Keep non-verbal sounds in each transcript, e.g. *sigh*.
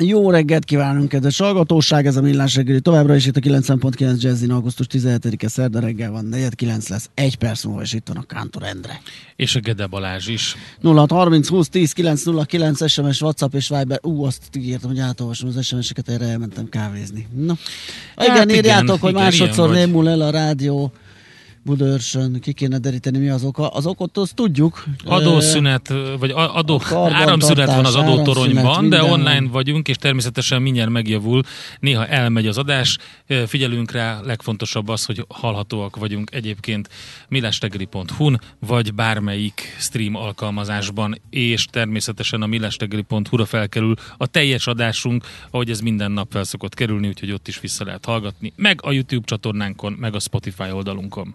Jó reggelt kívánunk, kedves hallgatóság! Ez a Millás reggeli továbbra is itt a 9.9 Jazzin, augusztus 17-e szerda reggel van, 4.9 lesz, egy perc múlva, és itt van a Kántor Endre. És a Gede Balázs is. 0 30 20 10 909 SMS, WhatsApp és Viber. Ú, azt ígértem, hogy átolvasom az SMS-eket, erre elmentem kávézni. Na. Hát igen, igen, írjátok, hogy igen, másodszor némul el a rádió Budörsön ki kéne deríteni, mi az oka. Az okot azt tudjuk. Adószünet, vagy adó, áramszünet van az adótoronyban, de online vagyunk, és természetesen mindjárt megjavul. Néha elmegy az adás, figyelünk rá, legfontosabb az, hogy hallhatóak vagyunk egyébként millestegeli.hu-n, vagy bármelyik stream alkalmazásban, és természetesen a millestegeli.hu-ra felkerül a teljes adásunk, ahogy ez minden nap fel szokott kerülni, úgyhogy ott is vissza lehet hallgatni, meg a YouTube csatornánkon, meg a Spotify oldalunkon.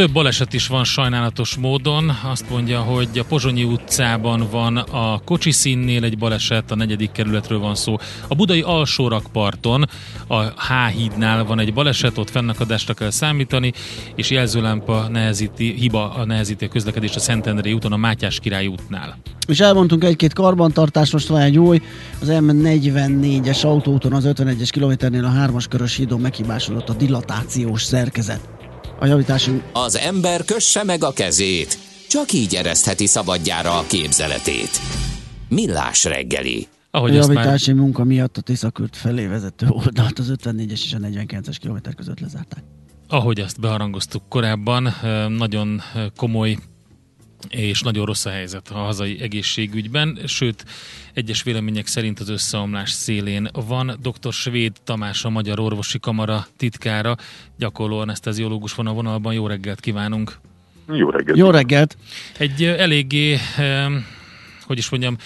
több baleset is van sajnálatos módon. Azt mondja, hogy a Pozsonyi utcában van a kocsi színnél egy baleset, a negyedik kerületről van szó. A budai alsórakparton, a H-hídnál van egy baleset, ott fennakadásra kell számítani, és jelzőlámpa nehezíti, hiba nehezíti a közlekedést a Szentendrei úton, a Mátyás király útnál. És elmondtunk egy-két karbantartás, most van egy új, az M44-es autóúton az 51-es kilométernél a 3-as körös hídon meghibásodott a dilatációs szerkezet a javítási... Az ember kösse meg a kezét, csak így eresztheti szabadjára a képzeletét. Millás reggeli. Ahogy a javítási már... munka miatt a Tiszakürt felé vezető oldalt az 54-es és a 49-es kilométer között lezárták. Ahogy azt beharangoztuk korábban, nagyon komoly és nagyon rossz a helyzet a hazai egészségügyben, sőt, egyes vélemények szerint az összeomlás szélén van. Dr. Svéd Tamás, a Magyar Orvosi Kamara titkára, gyakorló anesteziológus van a vonalban. Jó reggelt kívánunk! Jó reggelt! Jó reggelt! Egy eléggé, hogy is mondjam,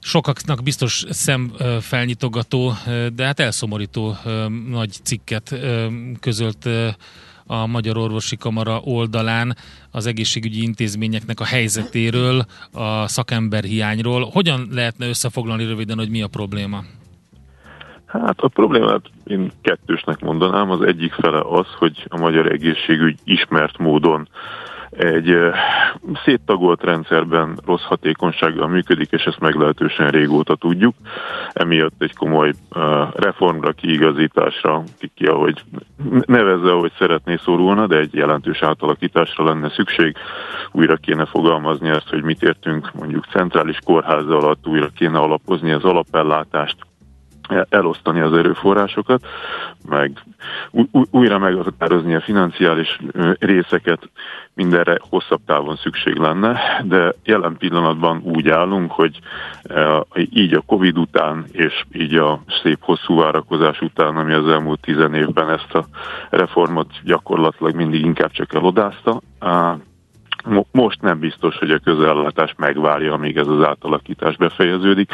sokaknak biztos szemfelnyitogató, de hát elszomorító nagy cikket közölt a Magyar Orvosi Kamara oldalán az egészségügyi intézményeknek a helyzetéről, a szakemberhiányról. Hogyan lehetne összefoglalni röviden, hogy mi a probléma? Hát a problémát én kettősnek mondanám. Az egyik fele az, hogy a magyar egészségügy ismert módon egy széttagolt rendszerben rossz hatékonysággal működik, és ezt meglehetősen régóta tudjuk. Emiatt egy komoly reformra, kiigazításra, ki, ahogy nevezze, ahogy szeretné szorulna, de egy jelentős átalakításra lenne szükség. Újra kéne fogalmazni ezt, hogy mit értünk mondjuk centrális kórház alatt, újra kéne alapozni az alapellátást, elosztani az erőforrásokat, meg újra meghatározni a financiális részeket, mindenre hosszabb távon szükség lenne, de jelen pillanatban úgy állunk, hogy így a Covid után, és így a szép hosszú várakozás után, ami az elmúlt tizen évben ezt a reformot gyakorlatilag mindig inkább csak elodázta, most nem biztos, hogy a közellátás megvárja, amíg ez az átalakítás befejeződik.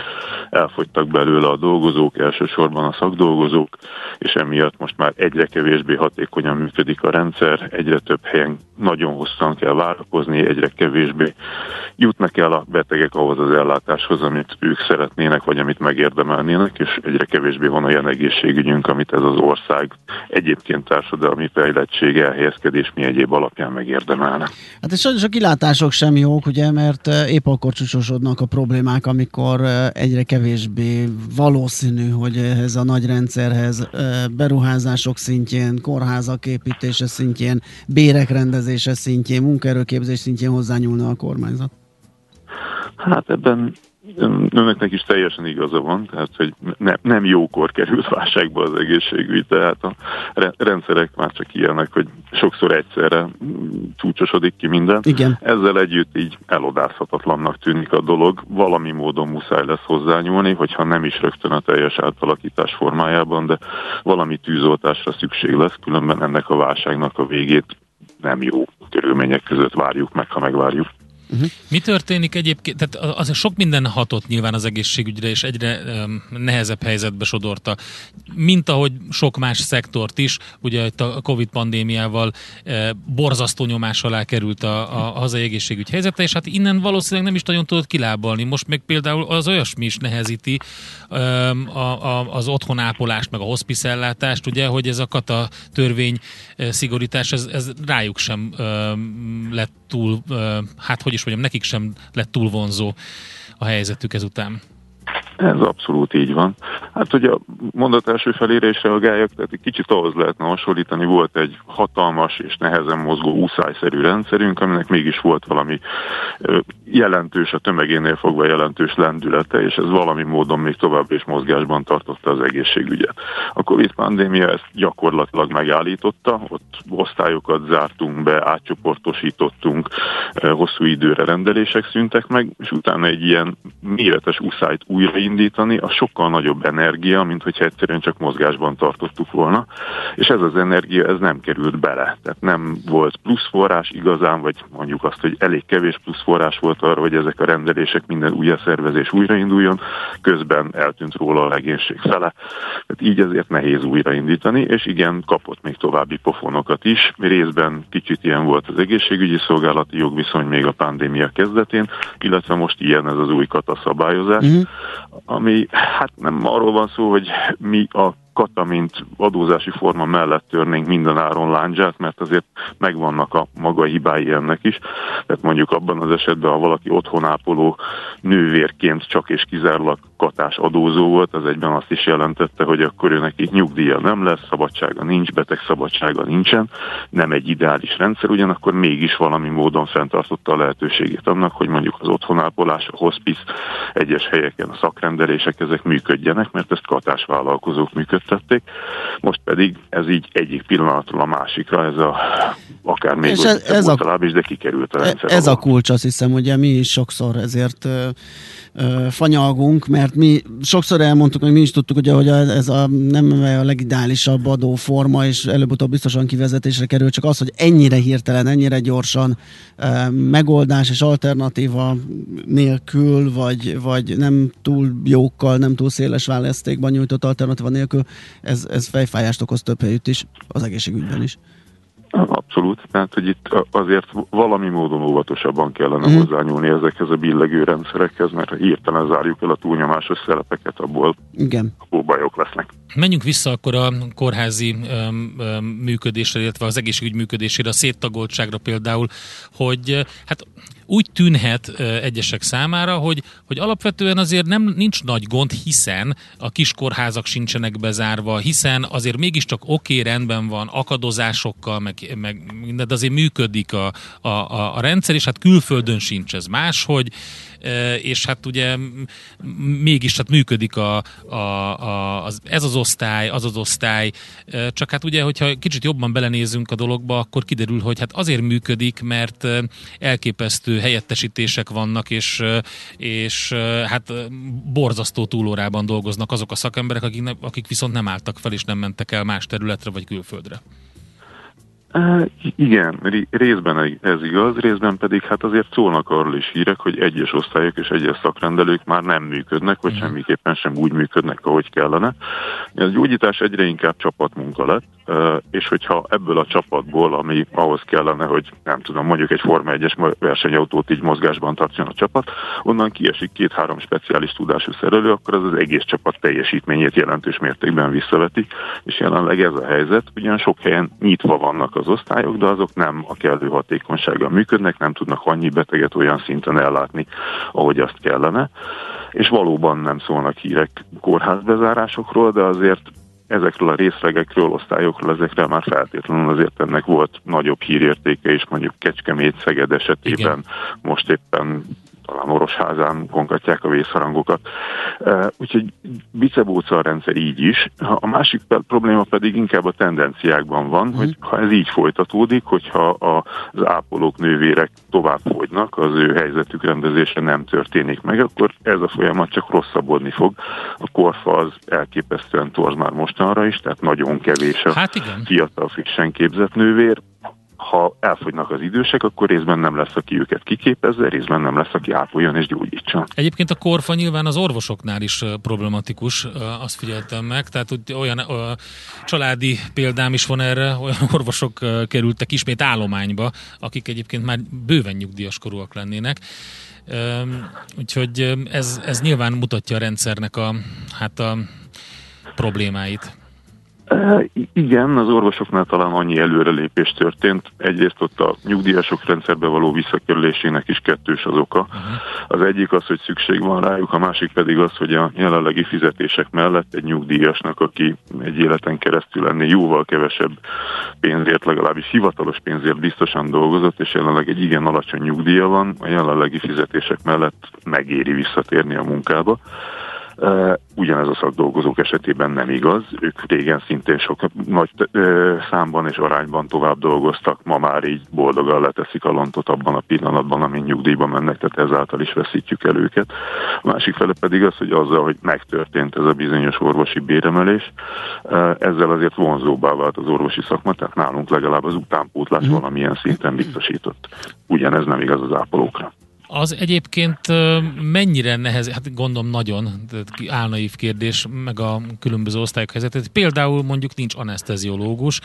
Elfogytak belőle a dolgozók, elsősorban a szakdolgozók, és emiatt most már egyre kevésbé hatékonyan működik a rendszer, egyre több helyen nagyon hosszan kell várakozni, egyre kevésbé jutnak el a betegek ahhoz az ellátáshoz, amit ők szeretnének, vagy amit megérdemelnének, és egyre kevésbé van olyan egészségügyünk, amit ez az ország egyébként társadalmi fejlettség, elhelyezkedés mi egyéb alapján megérdemelne. Hát és sajnos a kilátások sem jók, ugye, mert eh, épp akkor csúcsosodnak a problémák, amikor eh, egyre kevésbé valószínű, hogy ehhez a nagy rendszerhez eh, beruházások szintjén, kórházak építése szintjén, bérek rendezése szintjén, munkaerőképzés szintjén hozzányúlna a kormányzat. Hát ebben önöknek is teljesen igaza van, tehát hogy ne, nem jókor került válságba az egészségügy, tehát a rendszerek már csak ilyenek, hogy sokszor egyszerre csúcsosodik ki minden. Igen. Ezzel együtt így elodázhatatlannak tűnik a dolog, valami módon muszáj lesz hozzányúlni, hogyha nem is rögtön a teljes átalakítás formájában, de valami tűzoltásra szükség lesz, különben ennek a válságnak a végét nem jó körülmények között várjuk meg, ha megvárjuk. Uh-huh. Mi történik egyébként? Tehát az sok minden hatott nyilván az egészségügyre, és egyre um, nehezebb helyzetbe sodorta. Mint ahogy sok más szektort is, ugye itt a Covid pandémiával e, borzasztó nyomás alá került a, a, hazai egészségügy helyzete, és hát innen valószínűleg nem is nagyon tudott kilábalni. Most meg például az olyasmi is nehezíti um, a, a, az otthonápolást, meg a hospicellátást, ugye, hogy ez a kata törvény szigorítás, ez, ez rájuk sem um, lett túl, um, hát hogy is mondjam, nekik sem lett túl vonzó a helyzetük ezután. Ez abszolút így van. Hát hogy a mondat első felére is reagáljak, tehát egy kicsit ahhoz lehetne hasonlítani, volt egy hatalmas és nehezen mozgó úszájszerű rendszerünk, aminek mégis volt valami jelentős, a tömegénél fogva jelentős lendülete, és ez valami módon még tovább is mozgásban tartotta az egészségügyet. A Covid pandémia ezt gyakorlatilag megállította, ott osztályokat zártunk be, átcsoportosítottunk, hosszú időre rendelések szüntek meg, és utána egy ilyen méretes úszájt újra indítani, a sokkal nagyobb energia, mint hogyha egyszerűen csak mozgásban tartottuk volna, és ez az energia, ez nem került bele. Tehát nem volt plusz forrás igazán, vagy mondjuk azt, hogy elég kevés plusz forrás volt arra, hogy ezek a rendelések minden újraszervezés újrainduljon, közben eltűnt róla a legénység fele. Tehát így ezért nehéz újraindítani, és igen, kapott még további pofonokat is. Részben kicsit ilyen volt az egészségügyi szolgálati jogviszony még a pandémia kezdetén, illetve most ilyen ez az új kataszabályozás, uh-huh ami hát nem arról van szó, hogy mi a kata, mint adózási forma mellett törnénk minden áron láncsát, mert azért megvannak a maga hibái ennek is. Tehát mondjuk abban az esetben, ha valaki otthonápoló nővérként csak és kizárólag katás adózó volt, az egyben azt is jelentette, hogy akkor ő neki nyugdíja nem lesz, szabadsága nincs, beteg szabadsága nincsen, nem egy ideális rendszer, ugyanakkor mégis valami módon fenntartotta a lehetőségét annak, hogy mondjuk az otthonápolás, a hospice, egyes helyeken a szakrendelések ezek működjenek, mert ezt katás vállalkozók működtették. Most pedig ez így egyik pillanatról a másikra, ez a akár még ez, ez a, is, de kikerült a rendszer. Ez alól. a kulcs, azt hiszem, ugye mi is sokszor ezért ö, ö, fanyalgunk, mert mi sokszor elmondtuk, hogy mi is tudtuk, ugye, hogy ez a, nem a legideálisabb adóforma, és előbb-utóbb biztosan kivezetésre kerül, csak az, hogy ennyire hirtelen, ennyire gyorsan e, megoldás és alternatíva nélkül, vagy, vagy nem túl jókkal, nem túl széles választékban nyújtott alternatíva nélkül, ez, ez fejfájást okoz több helyütt is, az egészségügyben is. Abszolút, tehát hogy itt azért valami módon óvatosabban kellene mm. hozzányúlni ezekhez a billegő rendszerekhez, mert ha hirtelen zárjuk el a túlnyomásos szerepeket, abból, Igen. abból bajok lesznek. Menjünk vissza akkor a kórházi öm, öm, működésre, illetve az egészségügy működésére, a széttagoltságra például, hogy hát úgy tűnhet egyesek számára, hogy, hogy alapvetően azért nem nincs nagy gond, hiszen a kiskorházak sincsenek bezárva, hiszen azért mégiscsak oké, okay, rendben van, akadozásokkal, meg, meg minden, de azért működik a, a, a, a rendszer, és hát külföldön sincs ez. Máshogy, és hát ugye mégis hát működik a, a, a, az, ez az osztály, az az osztály, csak hát ugye, hogyha kicsit jobban belenézünk a dologba, akkor kiderül, hogy hát azért működik, mert elképesztő helyettesítések vannak, és, és hát borzasztó túlórában dolgoznak azok a szakemberek, akik, akik viszont nem álltak fel, és nem mentek el más területre vagy külföldre. Igen, részben ez igaz, részben pedig hát azért szólnak arról is hírek, hogy egyes osztályok és egyes szakrendelők már nem működnek, vagy semmiképpen sem úgy működnek, ahogy kellene. A gyógyítás egyre inkább csapatmunka lett, és hogyha ebből a csapatból, ami ahhoz kellene, hogy nem tudom, mondjuk egy Forma 1-es versenyautót így mozgásban tartson a csapat, onnan kiesik két-három speciális tudású szerelő, akkor az az egész csapat teljesítményét jelentős mértékben visszaveti, és jelenleg ez a helyzet, ugyan sok helyen nyitva vannak az osztályok, de azok nem a kellő hatékonysággal működnek, nem tudnak annyi beteget olyan szinten ellátni, ahogy azt kellene. És valóban nem szólnak hírek kórházbezárásokról, de azért ezekről a részlegekről, osztályokról, ezekre már feltétlenül azért ennek volt nagyobb hírértéke is, mondjuk Kecskemét, Szeged esetében Igen. most éppen talán Orosházán kongatják a vészharangokat. Úgyhogy bicebóca a rendszer így is. A másik probléma pedig inkább a tendenciákban van, hogy ha ez így folytatódik, hogyha az ápolók, nővérek tovább fogynak, az ő helyzetük rendezése nem történik meg, akkor ez a folyamat csak rosszabbodni fog. A korfa az elképesztően torz már mostanra is, tehát nagyon kevés a hát igen. fiatal frissen képzett nővér ha elfogynak az idősek, akkor részben nem lesz, aki őket kiképezze, részben nem lesz, aki ápoljon és gyógyítson. Egyébként a korfa nyilván az orvosoknál is problematikus, azt figyeltem meg, tehát olyan ö, családi példám is van erre, *laughs* olyan orvosok kerültek ismét állományba, akik egyébként már bőven nyugdíjas korúak lennének. Úgyhogy ez, ez nyilván mutatja a rendszernek a, hát a problémáit. Igen, az orvosoknál talán annyi előrelépés történt. Egyrészt ott a nyugdíjasok rendszerbe való visszakerülésének is kettős az oka. Az egyik az, hogy szükség van rájuk, a másik pedig az, hogy a jelenlegi fizetések mellett egy nyugdíjasnak, aki egy életen keresztül lenni jóval kevesebb pénzért, legalábbis hivatalos pénzért biztosan dolgozott, és jelenleg egy igen alacsony nyugdíja van, a jelenlegi fizetések mellett megéri visszatérni a munkába. Ugyanez a szakdolgozók esetében nem igaz. Ők régen szintén sok nagy számban és arányban tovább dolgoztak, ma már így boldogan leteszik a lantot abban a pillanatban, amin nyugdíjba mennek, tehát ezáltal is veszítjük el őket. A másik fele pedig az, hogy azzal, hogy megtörtént ez a bizonyos orvosi béremelés, ezzel azért vonzóbbá vált az orvosi szakma, tehát nálunk legalább az utánpótlás mm. valamilyen szinten biztosított. Ugyanez nem igaz az ápolókra. Az egyébként mennyire nehez, hát gondolom nagyon álnaív kérdés, meg a különböző osztályok helyzetet. Például mondjuk nincs anesteziológus,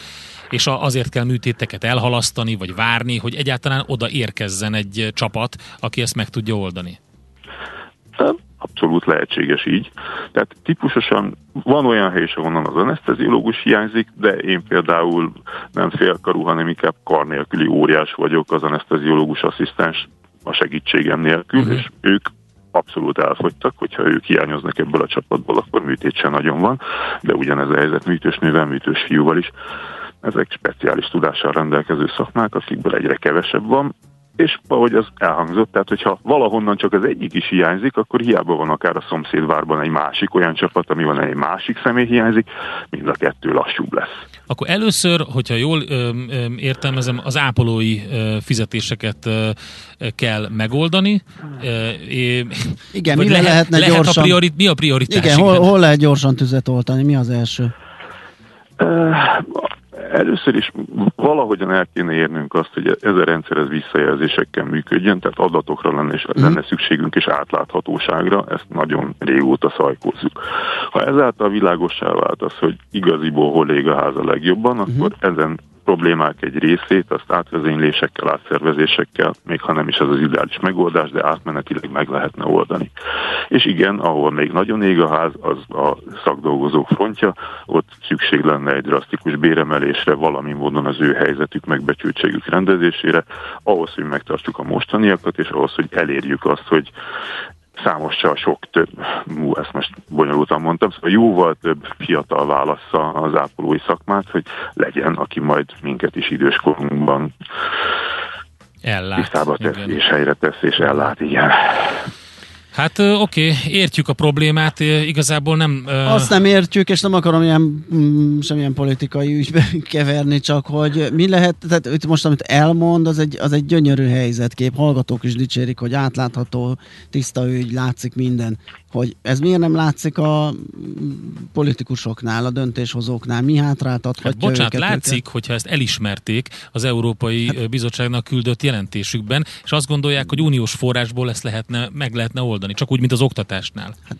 és azért kell műtéteket elhalasztani, vagy várni, hogy egyáltalán oda érkezzen egy csapat, aki ezt meg tudja oldani. Abszolút lehetséges így. Tehát típusosan van olyan hely is, ahonnan az anesteziológus hiányzik, de én például nem félkarú, hanem inkább kar nélküli óriás vagyok, az anesteziológus asszisztens a segítségem nélkül, uh-huh. és ők abszolút elfogytak, hogyha ők hiányoznak ebből a csapatból, akkor műtét sem nagyon van, de ugyanez a helyzet műtős nővel, műtős fiúval is. Ezek speciális tudással rendelkező szakmák, akikből egyre kevesebb van, és ahogy az elhangzott, tehát hogyha valahonnan csak az egyik is hiányzik, akkor hiába van akár a szomszédvárban egy másik olyan csapat, ami van egy másik személy hiányzik, mind a kettő lassúbb lesz. Akkor először, hogyha jól ö, ö, értelmezem, az ápolói ö, fizetéseket ö, kell megoldani. Ö, Igen, mi lehet, lehetne lehet gyorsan... A priori, mi a prioritás? Igen, hol, hol lehet gyorsan tüzet oltani? Mi az első? Először is valahogyan el kéne érnünk azt, hogy ez a rendszer ez visszajelzésekkel működjön, tehát adatokra lenne, és lenne mhm. szükségünk és átláthatóságra, ezt nagyon régóta szajkózzuk. Ha ezáltal világossá vált az, hogy igaziból hol ég a ház a legjobban, uh-huh. akkor ezen problémák egy részét, azt átvezénylésekkel, átszervezésekkel, még ha nem is az az ideális megoldás, de átmenetileg meg lehetne oldani. És igen, ahol még nagyon ég a ház, az a szakdolgozók frontja, ott szükség lenne egy drasztikus béremelésre, valami módon az ő helyzetük, megbecsültségük rendezésére, ahhoz, hogy megtartsuk a mostaniakat, és ahhoz, hogy elérjük azt, hogy számossal sok több, mú, ezt most bonyolultan mondtam, szóval jóval több fiatal válassza az ápolói szakmát, hogy legyen, aki majd minket is időskorunkban ellát. tisztába tesz, és helyre tesz, és ellát, igen. Hát oké, okay, értjük a problémát, igazából nem... Uh... Azt nem értjük, és nem akarom ilyen, mm, semmilyen politikai ügybe *laughs* keverni, csak hogy mi lehet, tehát itt most amit elmond, az egy, az egy gyönyörű helyzetkép, hallgatók is dicsérik, hogy átlátható, tiszta ügy, látszik minden. Hogy ez miért nem látszik a politikusoknál, a döntéshozóknál, mi hátráltathatja hát, Bocsánat, őket, látszik, őket? hogyha ezt elismerték az Európai hát, Bizottságnak küldött jelentésükben, és azt gondolják, hogy uniós forrásból ezt lehetne, meg lehetne oldani, csak úgy, mint az oktatásnál. Hát,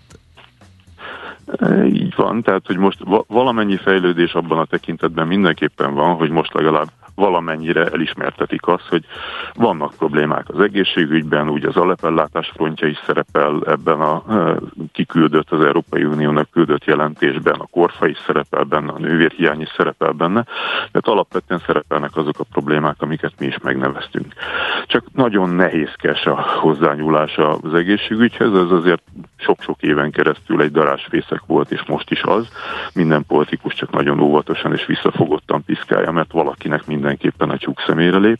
így van, tehát hogy most valamennyi fejlődés abban a tekintetben mindenképpen van, hogy most legalább valamennyire elismertetik azt, hogy vannak problémák az egészségügyben, úgy az alepellátás frontja is szerepel ebben a e, kiküldött az Európai Uniónak küldött jelentésben, a korfa is szerepel benne, a nővérhiány is szerepel benne, tehát alapvetően szerepelnek azok a problémák, amiket mi is megneveztünk. Csak nagyon nehézkes a hozzányúlása az egészségügyhez, ez azért sok-sok éven keresztül egy darásfészek volt, és most is az. Minden politikus csak nagyon óvatosan és visszafogottan piszkálja, mert valakinek mind mindenképpen a tyúk szemére lép.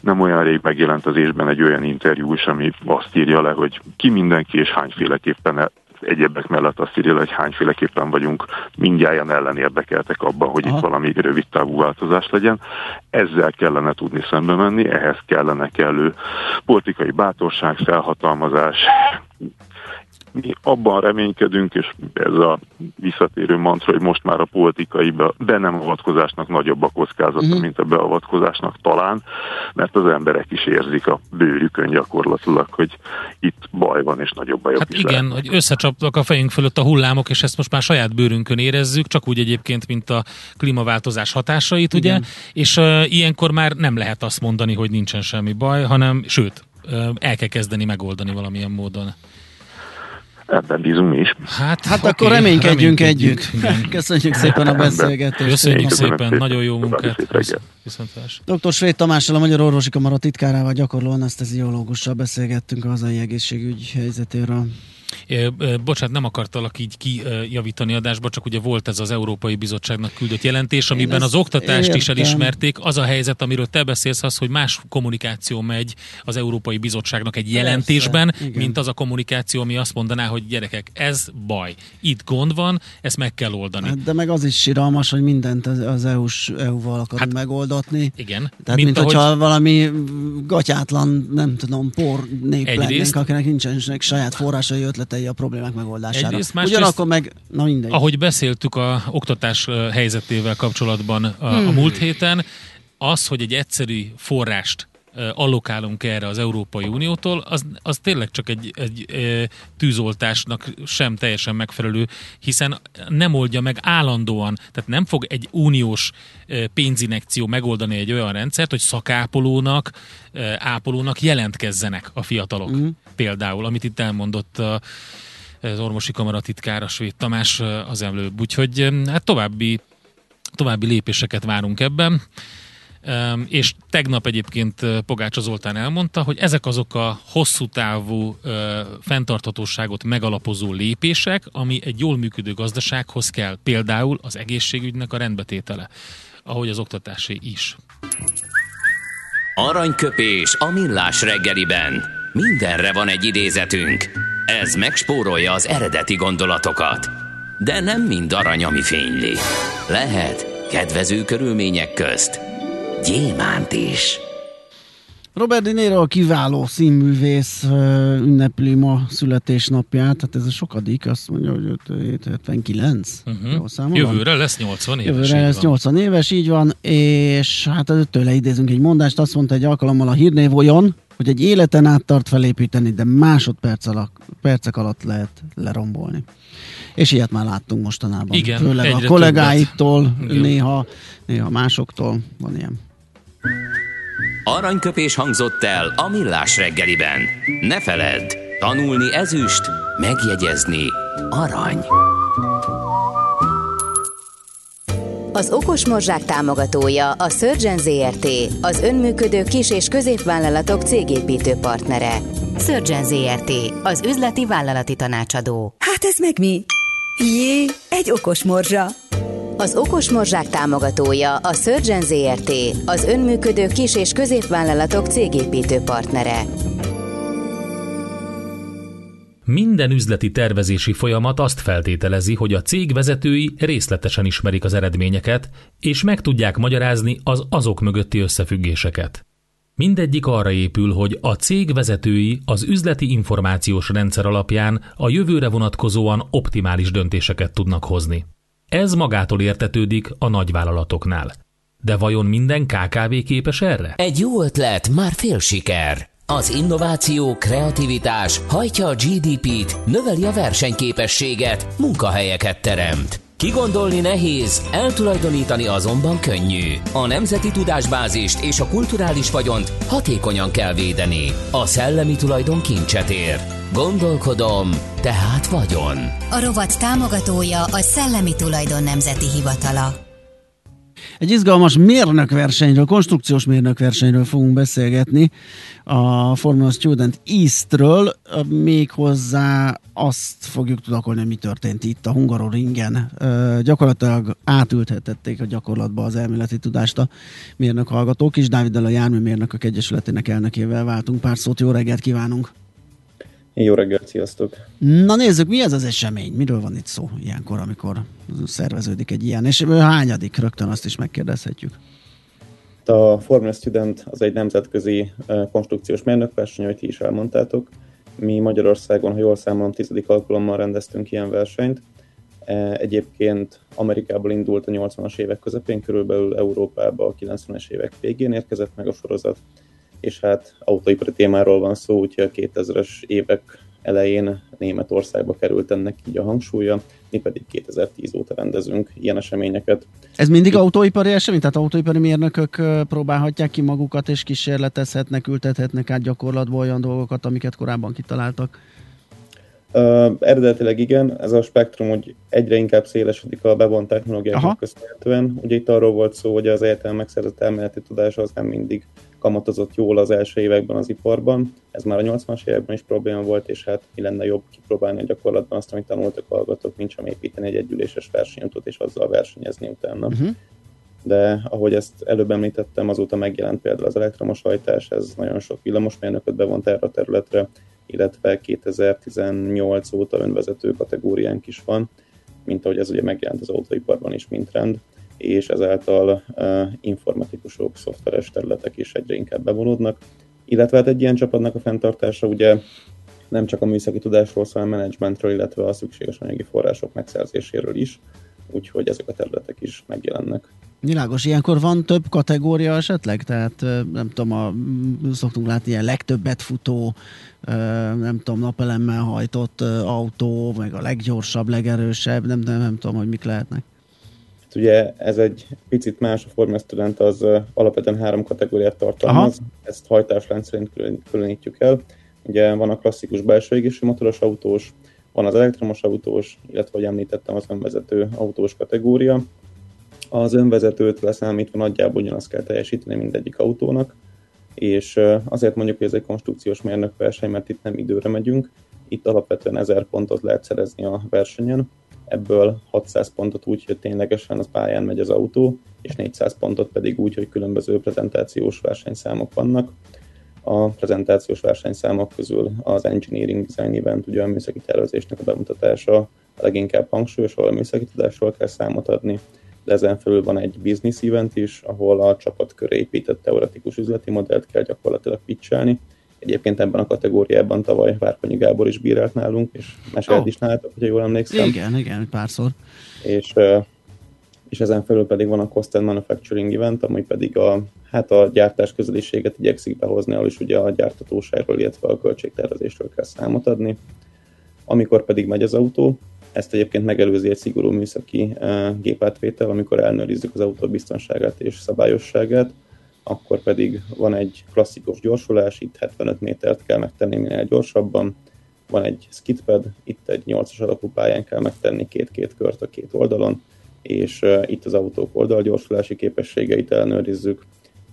Nem olyan rég megjelent az ésben egy olyan interjú is, ami azt írja le, hogy ki mindenki és hányféleképpen egyebek mellett azt írja, hogy hányféleképpen vagyunk mindjárt ellen érdekeltek abban, hogy Aha. itt valami rövid távú változás legyen. Ezzel kellene tudni szembe menni, ehhez kellene kellő politikai bátorság, felhatalmazás, mi abban reménykedünk, és ez a visszatérő mantra, hogy most már a politikai be nem avatkozásnak nagyobb a kockázata, uh-huh. mint a beavatkozásnak talán, mert az emberek is érzik a bőrükön gyakorlatilag, hogy itt baj van, és nagyobb bajok hát is igen, lehet. hogy összecsaptak a fejünk fölött a hullámok, és ezt most már saját bőrünkön érezzük, csak úgy egyébként, mint a klímaváltozás hatásait, igen. ugye? És uh, ilyenkor már nem lehet azt mondani, hogy nincsen semmi baj, hanem sőt, uh, el kell kezdeni megoldani valamilyen módon. Ebben bízunk mi is. Hát, hát okay, akkor reménykedjünk, reménykedjünk együtt. Igen. Köszönjük szépen a beszélgetést. Köszönjük szépen, szépen, nagyon jó munkát. Viszontlátás. Dr. Svéd Tamással, a Magyar Orvosi Kamara titkárával, gyakorló anesteziológussal beszélgettünk a hazai egészségügy helyzetéről. Bocsát, nem akartalak így kijavítani adásba, csak ugye volt ez az Európai Bizottságnak küldött jelentés, amiben az oktatást értem. is elismerték. Az a helyzet, amiről te beszélsz, az, hogy más kommunikáció megy az Európai Bizottságnak egy jelentésben, Persze, mint az a kommunikáció, ami azt mondaná, hogy gyerekek, ez baj. Itt gond van, ezt meg kell oldani. Hát, de meg az is siralmas, hogy mindent az EU-s, EU-val akarunk hát, megoldatni. Igen. Tehát, mint, mint ahogy... hogyha valami gatyátlan, nem tudom, por nép Egyrészt, lennénk, akinek nincsenek saját forrásai, ötletei a problémák megoldására. Egyrészt, Ugyanakkor meg, na mindegy. Ahogy beszéltük a oktatás helyzetével kapcsolatban a, hmm. a múlt héten, az, hogy egy egyszerű forrást allokálunk erre az Európai Uniótól, az, az tényleg csak egy, egy tűzoltásnak sem teljesen megfelelő, hiszen nem oldja meg állandóan, tehát nem fog egy uniós pénzinekció megoldani egy olyan rendszert, hogy szakápolónak, ápolónak jelentkezzenek a fiatalok. Mm. Például, amit itt elmondott a, az orvosi kamara titkára Svéd Tamás az előbb. Úgyhogy hát további, további lépéseket várunk ebben. És tegnap egyébként Pogácsa Zoltán elmondta, hogy ezek azok a hosszú távú fenntarthatóságot megalapozó lépések, ami egy jól működő gazdasághoz kell. Például az egészségügynek a rendbetétele, ahogy az oktatásé is. Aranyköpés a millás reggeliben. Mindenre van egy idézetünk. Ez megspórolja az eredeti gondolatokat. De nem mind arany, ami fényli. Lehet kedvező körülmények közt gyémánt is. Robert De Niro a kiváló színművész ünnepli ma születésnapját, tehát ez a sokadik, azt mondja, hogy 79. Uh-huh. Jövőre lesz 80 éves. Jövőre lesz 80 éves, így van, és hát tőle idézünk egy mondást, azt mondta egy alkalommal a hírnév olyan, hogy egy életen át tart felépíteni, de másodperc alatt, percek alatt lehet lerombolni. És ilyet már láttunk mostanában. Igen, Főleg a kollégáitól, néha, néha másoktól van ilyen. Aranyköpés hangzott el a millás reggeliben. Ne feledd, tanulni ezüst, megjegyezni arany. Az Okos Morzsák támogatója a Surgeon ZRT, az önműködő kis- és középvállalatok cégépítő partnere. Surgeon ZRT, az üzleti vállalati tanácsadó. Hát ez meg mi? Jé, egy okos morzsa! Az Okos Morzsák támogatója a Surgeon ZRT, az önműködő kis- és középvállalatok cégépítő partnere. Minden üzleti tervezési folyamat azt feltételezi, hogy a cég vezetői részletesen ismerik az eredményeket, és meg tudják magyarázni az azok mögötti összefüggéseket. Mindegyik arra épül, hogy a cég vezetői az üzleti információs rendszer alapján a jövőre vonatkozóan optimális döntéseket tudnak hozni. Ez magától értetődik a nagyvállalatoknál. De vajon minden KKV képes erre? Egy jó ötlet, már fél siker. Az innováció, kreativitás hajtja a GDP-t, növeli a versenyképességet, munkahelyeket teremt. Kigondolni nehéz, eltulajdonítani azonban könnyű. A nemzeti tudásbázist és a kulturális vagyont hatékonyan kell védeni. A szellemi tulajdon kincset ér. Gondolkodom, tehát vagyon. A rovat támogatója a Szellemi Tulajdon Nemzeti Hivatala. Egy izgalmas mérnökversenyről, konstrukciós mérnökversenyről fogunk beszélgetni, a Formula Student Eastről, méghozzá azt fogjuk tudakolni, mi történt itt a Hungaroringen. Gyakorlatilag átültették a gyakorlatba az elméleti tudást a mérnök hallgatók is. Dáviddal a Járműmérnökök Egyesületének elnökével váltunk pár szót. Jó reggelt kívánunk! Jó reggelt, sziasztok! Na nézzük, mi ez az esemény? Miről van itt szó ilyenkor, amikor szerveződik egy ilyen? És hányadik? Rögtön azt is megkérdezhetjük. A Formula Student az egy nemzetközi konstrukciós mérnökverseny, ahogy ti is elmondtátok. Mi Magyarországon, ha jól számolom, tizedik alkalommal rendeztünk ilyen versenyt. Egyébként Amerikából indult a 80-as évek közepén, körülbelül Európába a 90-es évek végén érkezett meg a sorozat, és hát autóipari témáról van szó, úgyhogy a 2000-es évek elején Németországba került ennek így a hangsúlya, mi pedig 2010 óta rendezünk ilyen eseményeket. Ez mindig autóipari esemény? Tehát autóipari mérnökök próbálhatják ki magukat, és kísérletezhetnek, ültethetnek át gyakorlatból olyan dolgokat, amiket korábban kitaláltak? Uh, eredetileg igen, ez a spektrum hogy egyre inkább szélesedik a bevont technológiáknak köszönhetően. Ugye itt arról volt szó, hogy az egyetem megszerzett elméleti tudása az nem mindig kamatozott jól az első években az iparban. Ez már a 80-as években is probléma volt, és hát mi lenne jobb kipróbálni a gyakorlatban azt, amit tanultak hallgatók, mint sem építeni egy együléses versenyutat, és azzal versenyezni utána. Uh-huh. De ahogy ezt előbb említettem, azóta megjelent például az elektromos hajtás, ez nagyon sok villamosmérnököt bevont erre a területre, illetve 2018 óta önvezető kategóriánk is van, mint ahogy ez ugye megjelent az autóiparban is, mint trend és ezáltal informatikusok, szoftveres területek is egyre inkább bevonódnak. Illetve hát egy ilyen csapatnak a fenntartása ugye nem csak a műszaki tudásról szól, a menedzsmentről, illetve a szükséges anyagi források megszerzéséről is, úgyhogy ezek a területek is megjelennek. Világos, ilyenkor van több kategória esetleg? Tehát nem tudom, a, szoktunk látni ilyen legtöbbet futó, nem tudom, napelemmel hajtott autó, meg a leggyorsabb, legerősebb, nem, nem, nem tudom, hogy mik lehetnek. Hát ugye ez egy picit más, a Formula Student az alapvetően három kategóriát tartalmaz, Aha. ezt hajtáslánc szerint különítjük el. Ugye van a klasszikus belső égésű motoros autós, van az elektromos autós, illetve, ahogy említettem, az önvezető autós kategória. Az önvezetőt leszámítva nagyjából ugyanazt kell teljesíteni mindegyik autónak, és azért mondjuk, hogy ez egy konstrukciós mérnökverseny, mert itt nem időre megyünk, itt alapvetően 1000 pontot lehet szerezni a versenyen, ebből 600 pontot úgy, hogy ténylegesen az pályán megy az autó, és 400 pontot pedig úgy, hogy különböző prezentációs versenyszámok vannak. A prezentációs versenyszámok közül az Engineering Design Event, ugye a műszaki tervezésnek a bemutatása a leginkább hangsúlyos, ahol a műszaki tudásról kell számot adni, de ezen felül van egy business event is, ahol a csapat köré épített teoretikus üzleti modellt kell gyakorlatilag pitchelni, Egyébként ebben a kategóriában tavaly Várkonyi Gábor is bírált nálunk, és mesélt oh. is nálatok, hogyha jól emlékszem. Igen, igen, párszor. És, és ezen felül pedig van a Cost and Manufacturing Event, ami pedig a, hát a gyártás közeliséget igyekszik behozni, ahol is ugye a gyártatóságról, illetve a költségtervezésről kell számot adni. Amikor pedig megy az autó, ezt egyébként megelőzi egy szigorú műszaki gépátvétel, amikor ellenőrizzük az autó biztonságát és szabályosságát, akkor pedig van egy klasszikus gyorsulás, itt 75 métert kell megtenni minél gyorsabban, van egy skidpad, itt egy 8-as alapú pályán kell megtenni két-két kört a két oldalon, és itt az autók oldalgyorsulási képességeit ellenőrizzük.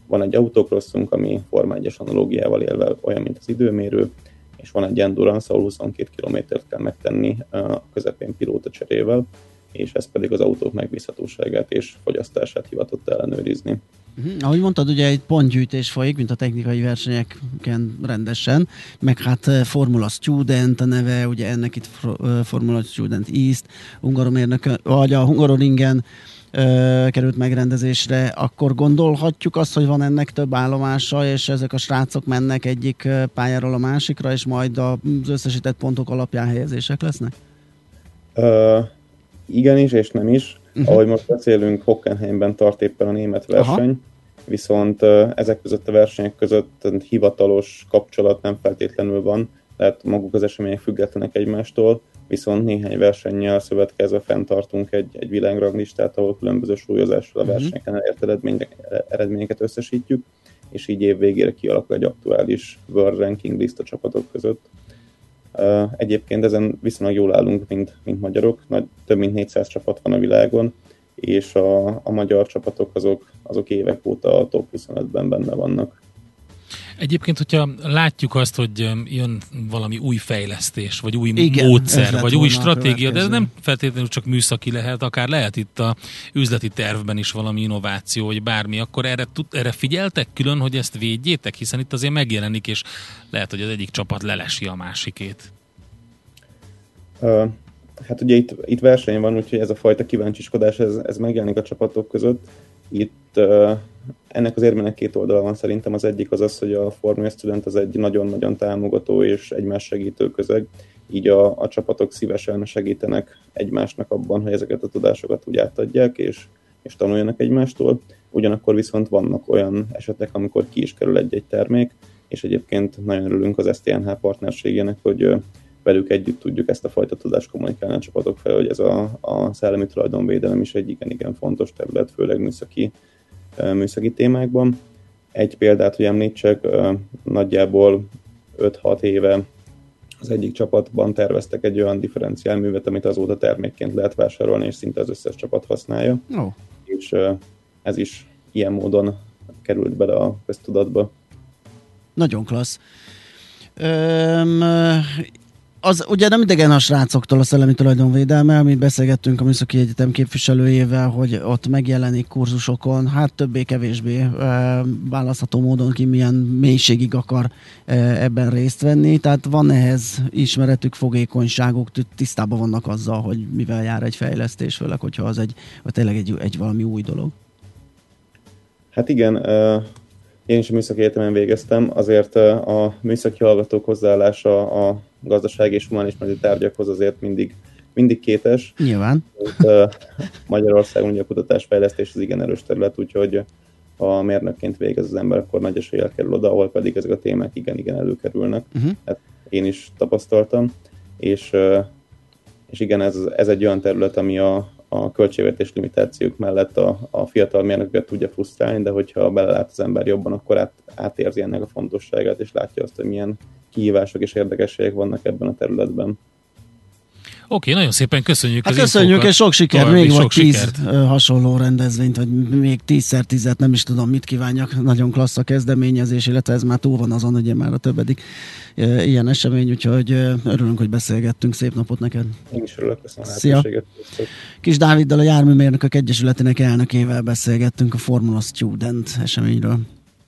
Van egy autocrossunk, ami Forma 1 analógiával élve olyan, mint az időmérő, és van egy endurance, ahol 22 kilométert kell megtenni a közepén pilóta cserével, és ez pedig az autók megbízhatóságát és fogyasztását hivatott ellenőrizni. Uh-huh. Ahogy mondtad, ugye egy pontgyűjtés folyik, mint a technikai versenyeken rendesen, meg hát eh, Formula Student a neve, ugye ennek itt eh, Formula Student East, Hungaromérnök, vagy a Hungaroringen ö, került megrendezésre, akkor gondolhatjuk azt, hogy van ennek több állomása, és ezek a srácok mennek egyik pályáról a másikra, és majd az összesített pontok alapján helyezések lesznek? Uh, igenis, és nem is. Uh-huh. Ahogy most beszélünk, Hockenheimben tart éppen a német verseny, Aha. viszont ezek között a versenyek között hivatalos kapcsolat nem feltétlenül van, tehát maguk az események függetlenek egymástól, viszont néhány versennyel szövetkezve fenntartunk egy, egy világranglistát, ahol különböző súlyozással a mhm. versenyeken elért eredményeket összesítjük, és így év végére kialakul egy aktuális World Ranking list a csapatok között. Egyébként ezen viszonylag jól állunk, mint, mint magyarok, nagy, több mint 400 csapat van a világon, és a, a magyar csapatok azok, azok évek óta a top 25-ben benne vannak. Egyébként, hogyha látjuk azt, hogy jön valami új fejlesztés, vagy új Igen, módszer, vagy új stratégia, de ez nem feltétlenül csak műszaki lehet, akár lehet itt a üzleti tervben is valami innováció, vagy bármi, akkor erre, erre figyeltek külön, hogy ezt védjétek, hiszen itt azért megjelenik, és lehet, hogy az egyik csapat lelesi a másikét. Uh, hát ugye itt, itt verseny van, úgyhogy ez a fajta kíváncsiskodás, ez, ez megjelenik a csapatok között. Itt ennek az érmének két oldala van szerintem. Az egyik az az, hogy a Formula Student az egy nagyon-nagyon támogató és egymás segítő közeg, így a, a csapatok szívesen segítenek egymásnak abban, hogy ezeket a tudásokat úgy átadják, és, és tanuljanak egymástól. Ugyanakkor viszont vannak olyan esetek, amikor ki is kerül egy-egy termék, és egyébként nagyon örülünk az STNH partnerségének, hogy velük együtt tudjuk ezt a fajta tudást kommunikálni a csapatok fel, hogy ez a, a szellemi tulajdonvédelem is egy igen-igen fontos terület, főleg műszaki műszaki témákban. Egy példát, hogy említsek, nagyjából 5-6 éve az egyik csapatban terveztek egy olyan differenciál művet, amit azóta termékként lehet vásárolni, és szinte az összes csapat használja. Oh. És ez is ilyen módon került bele a köztudatba. Nagyon klassz. Öm, az ugye nem idegen a srácoktól a szellemi tulajdonvédelme, amit beszélgettünk a Műszaki Egyetem képviselőjével, hogy ott megjelenik kurzusokon, hát többé-kevésbé e, választható módon ki milyen mélységig akar e, ebben részt venni, tehát van ehhez ismeretük, fogékonyságuk, tisztában vannak azzal, hogy mivel jár egy fejlesztés, főleg, hogyha az egy, vagy tényleg egy, egy valami új dolog. Hát igen, én is a műszaki egyetemen végeztem, azért a műszaki hallgatók hozzáállása a gazdaság és humánismeti tárgyakhoz azért mindig, mindig kétes. Nyilván. Magyarországon ugye a kutatásfejlesztés az igen erős terület, úgyhogy ha mérnökként végez az ember, akkor nagy eséllyel kerül oda, ahol pedig ezek a témák igen-igen előkerülnek. Uh-huh. Hát én is tapasztaltam, és, és igen, ez, ez egy olyan terület, ami a, a költségvetés limitációk mellett a, a fiatal mérnököket tudja frusztrálni, de hogyha belelát az ember jobban, akkor át, átérzi ennek a fontosságát, és látja azt, hogy milyen kihívások és érdekességek vannak ebben a területben. Oké, okay, nagyon szépen köszönjük hát az köszönjük, infókat. és sok siker, még vagy tíz sikert. hasonló rendezvényt, vagy még tízszer tizet, nem is tudom, mit kívánjak. Nagyon klassz a kezdeményezés, illetve ez már túl van azon, ugye már a többedik ilyen esemény, úgyhogy örülünk, hogy beszélgettünk. Szép napot neked! Én is örülök, köszönöm Szia. Kis Dáviddal a Járműmérnökök Egyesületének elnökével beszélgettünk a Formula Student eseményről.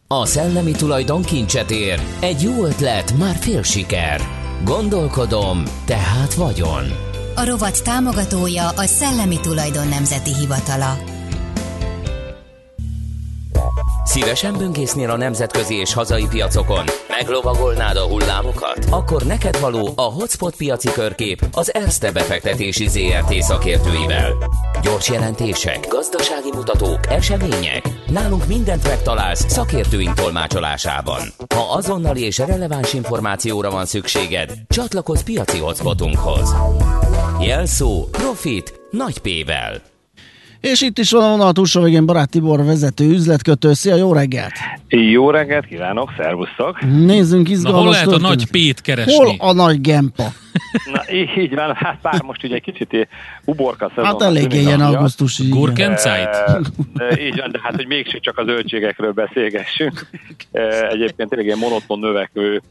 A szellemi tulajdon kincset ér. Egy jó ötlet, már fél siker. Gondolkodom, tehát vagyon. A rovat támogatója a Szellemi Tulajdon Nemzeti Hivatala. Szívesen böngésznél a nemzetközi és hazai piacokon? Meglovagolnád a hullámokat? Akkor neked való a Hotspot piaci körkép az Erste befektetési ZRT szakértőivel. Gyors jelentések, gazdasági mutatók, események. Nálunk mindent megtalálsz szakértőink tolmácsolásában. Ha azonnali és releváns információra van szükséged, csatlakozz piaci hotspotunkhoz. Jelszó Profit nagy P-vel. És itt is van a vonal túlsó végén Barát Tibor vezető üzletkötő. Szia, jó reggelt! Jó reggelt kívánok, szervusztok! Nézzünk izgalmas Na, hol lehet a nagy P-t keresni? Hol a nagy Gempa? Na, így van, hát bár most ugye egy kicsit uborka szezon. Hát eléggé ilyen augusztusi. Gurkencájt? E, így van, de hát, hogy mégsem csak a zöldségekről beszélgessünk. E, egyébként tényleg ilyen monoton növekvő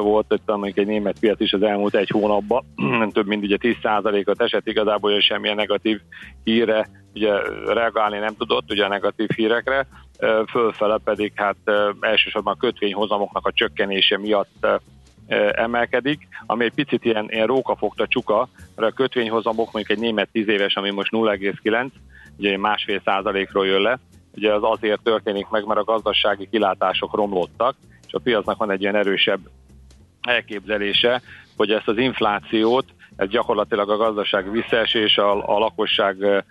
volt mondjuk egy német piac is az elmúlt egy hónapban, *clears throat* több mint ugye 10%-ot esett, igazából semmilyen negatív hírre ugye reagálni nem tudott ugye a negatív hírekre, fölfele pedig hát elsősorban a kötvényhozamoknak a csökkenése miatt emelkedik, ami egy picit ilyen, ilyen rókafogta csuka, mert a kötvényhozamok mondjuk egy német 10 éves, ami most 0,9, ugye másfél százalékról jön le, ugye az azért történik meg, mert a gazdasági kilátások romlottak, és a piacnak van egy ilyen erősebb elképzelése, hogy ezt az inflációt, ez gyakorlatilag a gazdaság visszaesés, a, a lakosság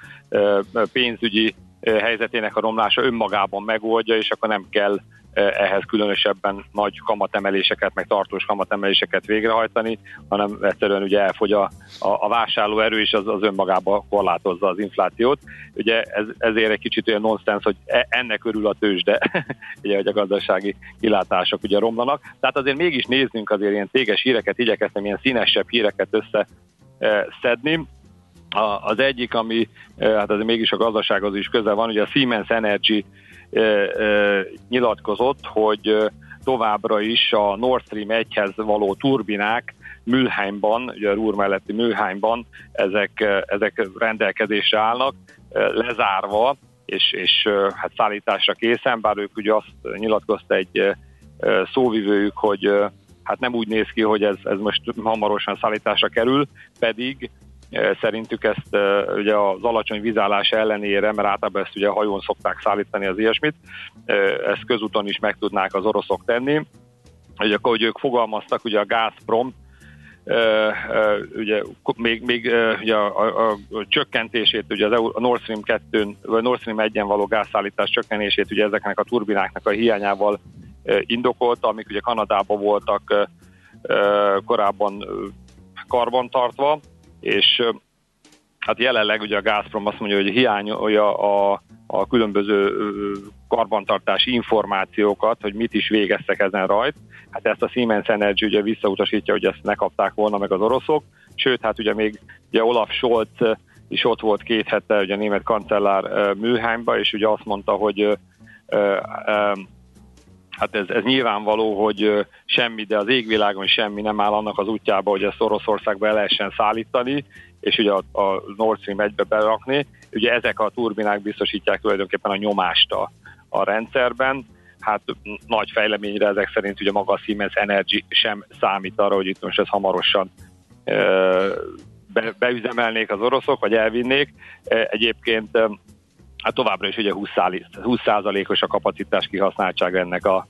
pénzügyi helyzetének a romlása önmagában megoldja, és akkor nem kell ehhez különösebben nagy kamatemeléseket, meg tartós kamatemeléseket végrehajtani, hanem egyszerűen ugye elfogy a, a, a vásárló erő, és az, az önmagába korlátozza az inflációt. Ugye ez, ezért egy kicsit olyan nonsens, hogy e, ennek örül a tőzsde, *laughs* ugye, hogy a gazdasági kilátások ugye romlanak. Tehát azért mégis néznünk azért ilyen téges híreket, igyekeztem ilyen színesebb híreket összeszedni az egyik, ami hát azért mégis a gazdasághoz is közel van, ugye a Siemens Energy nyilatkozott, hogy továbbra is a Nord Stream 1-hez való turbinák Mülheimban, ugye a Rúr melletti Mülheimban ezek, ezek rendelkezésre állnak, lezárva, és, és hát szállításra készen, bár ők ugye azt nyilatkozta egy szóvivőjük, hogy hát nem úgy néz ki, hogy ez, ez most hamarosan szállításra kerül, pedig szerintük ezt ugye az alacsony vizállás ellenére, mert általában ezt ugye hajón szokták szállítani az ilyesmit, ezt közúton is meg tudnák az oroszok tenni. Ugye, akkor, hogy ők fogalmaztak, ugye a Gazprom ugye még, még ugye a, a, a, csökkentését, ugye az a Nord Stream 2 vagy Nord Stream 1-en való gázszállítás csökkenését ugye ezeknek a turbináknak a hiányával indokolta, amik ugye Kanadában voltak korábban karbantartva, és hát jelenleg ugye a Gazprom azt mondja, hogy hiányolja a, a különböző karbantartási információkat, hogy mit is végeztek ezen rajt. Hát ezt a Siemens Energy ugye visszautasítja, hogy ezt ne kapták volna meg az oroszok, sőt, hát ugye még ugye Olaf Scholz is ott volt két hete, ugye a német kancellár Mülheimba, és ugye azt mondta, hogy hát ez, ez nyilvánvaló, hogy semmi, de az égvilágon semmi nem áll annak az útjába, hogy ezt Oroszországba el lehessen szállítani, és ugye a, a Nord Stream 1-be berakni. Ugye ezek a turbinák biztosítják tulajdonképpen a nyomást a, a rendszerben, hát nagy fejleményre ezek szerint ugye maga a Siemens Energy sem számít arra, hogy itt most ez hamarosan be, beüzemelnék az oroszok, vagy elvinnék. Egyébként hát továbbra is ugye 20%-os a kapacitás kihasználtság ennek a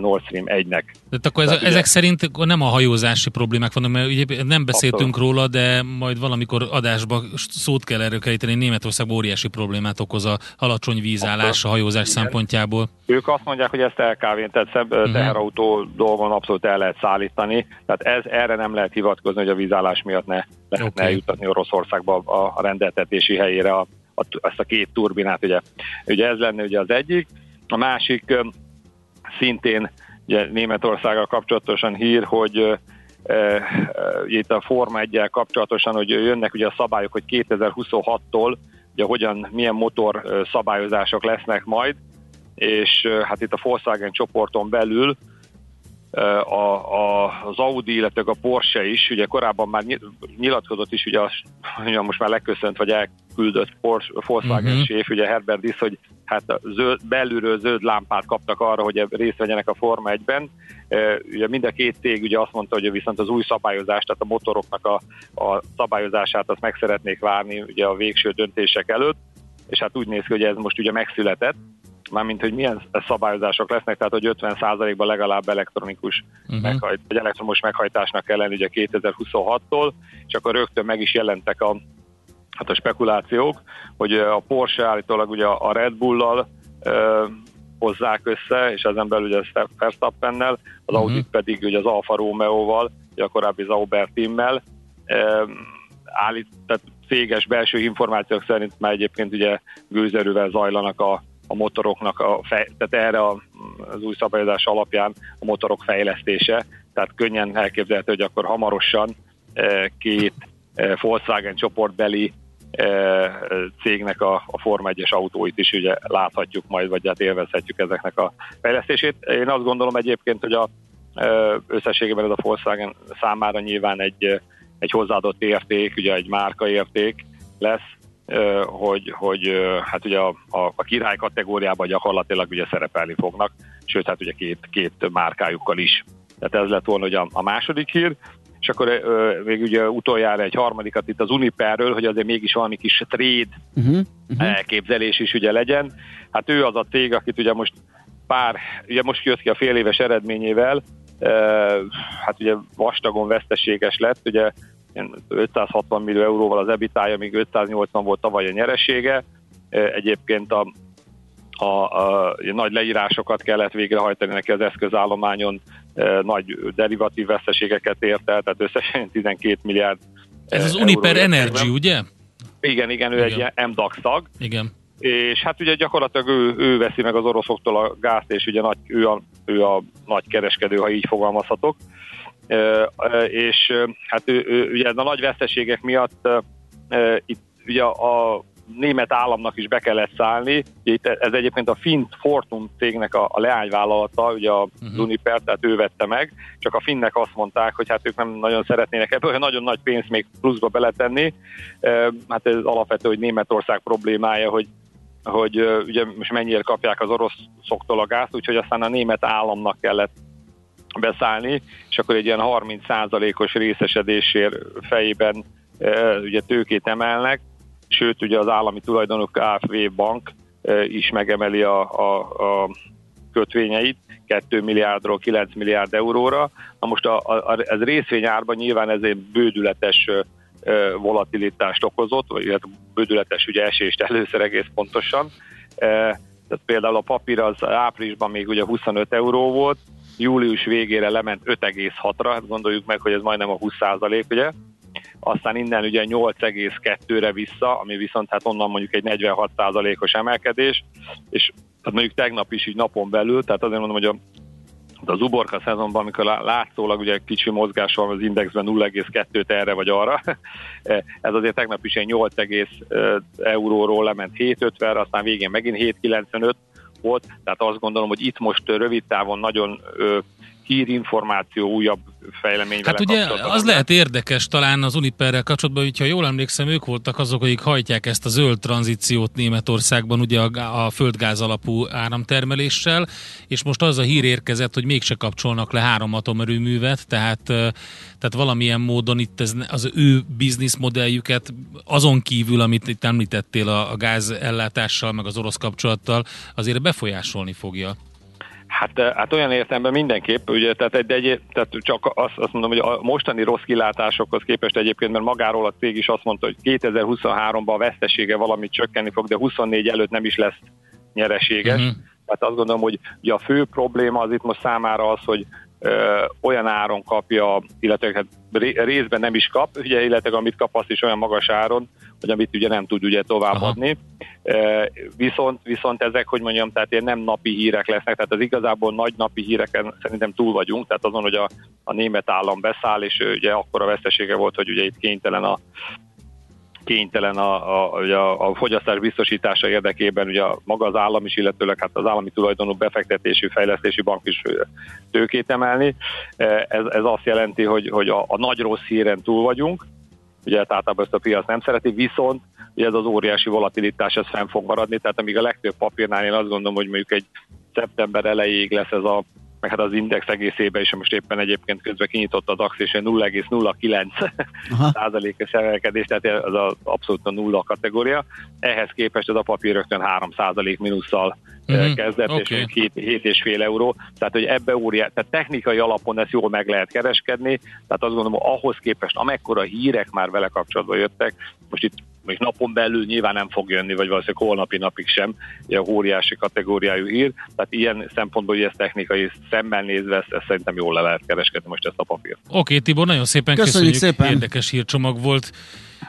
Nord Stream 1-nek. De akkor ez, ezek szerint nem a hajózási problémák vannak, mert ugye nem beszéltünk Abszolút. róla, de majd valamikor adásba szót kell erről keríteni. Németországban óriási problémát okoz a alacsony vízállás Abszolút. a hajózás Igen. szempontjából. Ők azt mondják, hogy ezt LKV-n, tehát szebb uh-huh. teherautó dolgon abszolút el lehet szállítani, tehát ez erre nem lehet hivatkozni, hogy a vízállás miatt ne lehetne okay. eljutatni Oroszországba a, a rendeltetési helyére a, a, ezt a két turbinát. Ugye. ugye ez lenne ugye az egyik. A másik szintén ugye Németországgal kapcsolatosan hír, hogy itt a Forma 1 kapcsolatosan, hogy jönnek ugye a szabályok, hogy 2026-tól ugye hogyan, milyen motor szabályozások lesznek majd, és hát itt a Volkswagen csoporton belül a, a, az Audi, illetve a Porsche is, ugye korábban már nyilatkozott is, ugye, a, ugye most már legköszönt, vagy elküldött Porsche, Volkswagen uh-huh. séf, ugye Herbert is, hogy hát a zöld, belülről zöld lámpát kaptak arra, hogy részt vegyenek a Forma 1-ben. Ugye mind a két cég ugye azt mondta, hogy viszont az új szabályozást, tehát a motoroknak a, a szabályozását azt meg szeretnék várni ugye a végső döntések előtt, és hát úgy néz ki, hogy ez most ugye megszületett, mármint, hogy milyen szabályozások lesznek, tehát hogy 50%-ban legalább elektronikus uh-huh. meghajt, vagy elektromos meghajtásnak kell lenni ugye 2026-tól, és akkor rögtön meg is jelentek a, hát a spekulációk, hogy a Porsche állítólag ugye a Red Bull-lal hozzák össze, és ezen belül ugye Verstappennel, az uh-huh. Audi pedig ugye az Alfa Romeo-val, a korábbi Zauber teammel, állít, tehát céges belső információk szerint már egyébként ugye gőzerővel zajlanak a, a motoroknak, a fej, tehát erre a, az új szabályozás alapján a motorok fejlesztése, tehát könnyen elképzelhető, hogy akkor hamarosan két Volkswagen csoportbeli cégnek a, a Forma 1-es autóit is ugye láthatjuk majd, vagy hát élvezhetjük ezeknek a fejlesztését. Én azt gondolom egyébként, hogy a összességében ez a Volkswagen számára nyilván egy, egy hozzáadott érték, ugye egy márkaérték lesz, hogy, hogy hát ugye a, a, a király kategóriában gyakorlatilag ugye szerepelni fognak, sőt hát ugye két, két márkájukkal is. Tehát ez lett volna hogy a, a második hír, és akkor ö, még ugye utoljára egy harmadikat itt az Uniperről, hogy azért mégis valami kis trade uh-huh, uh-huh. elképzelés is ugye legyen. Hát ő az a cég, akit ugye most pár, ugye most jött ki a fél éves eredményével, hát ugye vastagon veszteséges lett, ugye 560 millió euróval az ebitája, míg 580 volt tavaly a nyeresége. Egyébként a, a, a, a nagy leírásokat kellett végrehajtani neki az eszközállományon, nagy derivatív veszteségeket ért el, tehát összesen *laughs* 12 milliárd Ez az Uniper Energy, ugye? Igen, igen, ő igen. egy MDAX tag. Igen. És hát ugye gyakorlatilag ő, ő veszi meg az oroszoktól a gázt, és ugye nagy, ő, a, ő a nagy kereskedő, ha így fogalmazhatok és hát ő, ő, ugye a nagy veszteségek miatt itt ugye a német államnak is be kellett szállni. Itt ez egyébként a Fint Fortum cégnek a, a leányvállalata, ugye a uh-huh. Uniper, tehát ő vette meg, csak a finnek azt mondták, hogy hát ők nem nagyon szeretnének ebből nagyon nagy pénzt még pluszba beletenni. Hát ez alapvető, hogy Németország problémája, hogy hogy ugye most mennyire kapják az oroszoktól a gázt, úgyhogy aztán a német államnak kellett beszállni, és akkor egy ilyen 30%-os részesedésért fejében ugye tőkét emelnek, sőt ugye az állami tulajdonú KFV bank is megemeli a, a, a kötvényeit 2 milliárdról 9 milliárd euróra. Na most a, a, ez részvényárban nyilván ez egy bődületes volatilitást okozott, vagy bődületes ugye esést először egész pontosan. Tehát például a papír az áprilisban még ugye 25 euró volt, július végére lement 5,6-ra, hát gondoljuk meg, hogy ez majdnem a 20 ugye, aztán innen ugye 8,2-re vissza, ami viszont hát onnan mondjuk egy 46%-os emelkedés, és tehát mondjuk tegnap is így napon belül, tehát azért mondom, hogy a de az uborka szezonban, amikor látszólag ugye kicsi mozgás van az indexben 0,2-t erre vagy arra, *laughs* ez azért tegnap is egy 8, euróról lement 7,50-re, aztán végén megint 7,95 volt, tehát azt gondolom, hogy itt most rövid távon nagyon hírinformáció, újabb fejlemény. Hát ugye az lehet érdekes talán az Uniperrel kapcsolatban, hogyha jól emlékszem, ők voltak azok, akik hajtják ezt a zöld tranzíciót Németországban, ugye a, a földgáz alapú áramtermeléssel, és most az a hír érkezett, hogy mégse kapcsolnak le három atomerőművet, tehát, tehát valamilyen módon itt ez, az ő bizniszmodelljüket azon kívül, amit itt említettél a, a gáz ellátással, meg az orosz kapcsolattal, azért befolyásolni fogja. Hát, hát olyan értelemben mindenképp, ugye, tehát, egy, egy, tehát csak azt, azt mondom, hogy a mostani rossz kilátásokhoz képest egyébként, mert magáról a cég is azt mondta, hogy 2023-ban a vesztesége valamit csökkenni fog, de 24 előtt nem is lesz nyereséges. Uh-huh. Tehát azt gondolom, hogy ugye a fő probléma az itt most számára az, hogy ö, olyan áron kapja, illetve hát részben nem is kap, ugye, illetve amit kap, azt is olyan magas áron, hogy amit ugye nem tud ugye továbbadni. Viszont, viszont ezek, hogy mondjam, tehát ilyen nem napi hírek lesznek, tehát az igazából nagy napi híreken szerintem túl vagyunk, tehát azon, hogy a, a német állam beszáll, és ugye akkor a vesztesége volt, hogy ugye itt kénytelen a kénytelen a, a, a, a fogyasztás biztosítása érdekében, ugye maga az állam is, illetőleg hát az állami tulajdonú befektetési, fejlesztési bank is tőkét emelni. Ez, ez azt jelenti, hogy, hogy a, a nagy rossz híren túl vagyunk, ugye általában ezt a piac nem szereti, viszont ugye ez az óriási volatilitás ez fenn fog maradni, tehát amíg a legtöbb papírnál én azt gondolom, hogy mondjuk egy szeptember elejéig lesz ez a meg hát az index egészében is most éppen egyébként közben kinyitott a DAX, és 0,09 *laughs* százalékos emelkedés, tehát az az abszolút a nulla kategória. Ehhez képest az a papír rögtön 3 százalék mínusszal mm-hmm. kezdett, okay. és 7, 7,5 euró. Tehát, hogy ebbe óriás, tehát technikai alapon ezt jól meg lehet kereskedni, tehát azt gondolom, ahhoz képest, amekkora hírek már vele kapcsolatban jöttek, most itt még napon belül nyilván nem fog jönni, vagy valószínűleg holnapi napig sem, a óriási kategóriájú hír, tehát ilyen szempontból, hogy ez technikai szemmel nézve, ezt, ezt szerintem jól le lehet kereskedni most ezt a papírt. Oké, okay, Tibor, nagyon szépen köszönjük, köszönjük szépen. érdekes hírcsomag volt.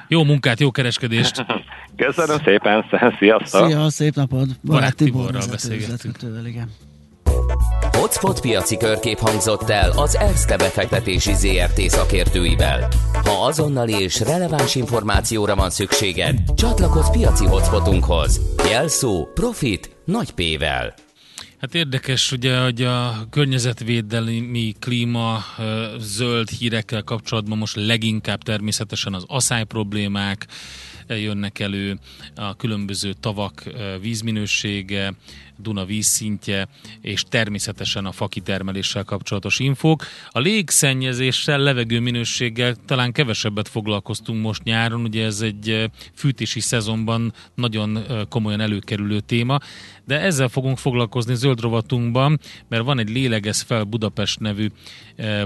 Jó munkát, jó kereskedést! *laughs* Köszönöm szépen, sziasztok! Szia, szép napod! Barát Tiborral beszélgettünk. Igen. Hotspot piaci körkép hangzott el az ERSZTE befektetési ZRT szakértőivel. Ha azonnali és releváns információra van szükséged, csatlakozz piaci hotspotunkhoz. Jelszó Profit nagy P-vel. Hát érdekes ugye, hogy a környezetvédelmi klíma zöld hírekkel kapcsolatban most leginkább természetesen az asszály problémák, jönnek elő, a különböző tavak vízminősége, Duna vízszintje, és természetesen a fakitermeléssel kapcsolatos infók. A légszennyezéssel, levegő minőséggel talán kevesebbet foglalkoztunk most nyáron, ugye ez egy fűtési szezonban nagyon komolyan előkerülő téma, de ezzel fogunk foglalkozni zöld rovatunkban, mert van egy Lélegez fel Budapest nevű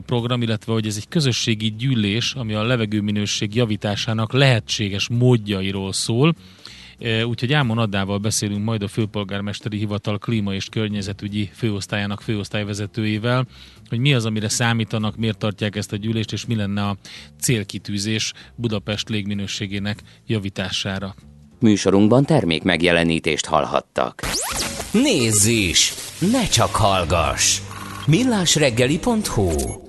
program, illetve hogy ez egy közösségi gyűlés, ami a levegőminőség javításának lehetséges módjairól szól, Úgyhogy Ámon Addával beszélünk majd a főpolgármesteri hivatal klíma és környezetügyi főosztályának főosztályvezetőjével, hogy mi az, amire számítanak, miért tartják ezt a gyűlést, és mi lenne a célkitűzés Budapest légminőségének javítására. Műsorunkban termék megjelenítést hallhattak. Nézz is! Ne csak hallgass! millásreggeli.hu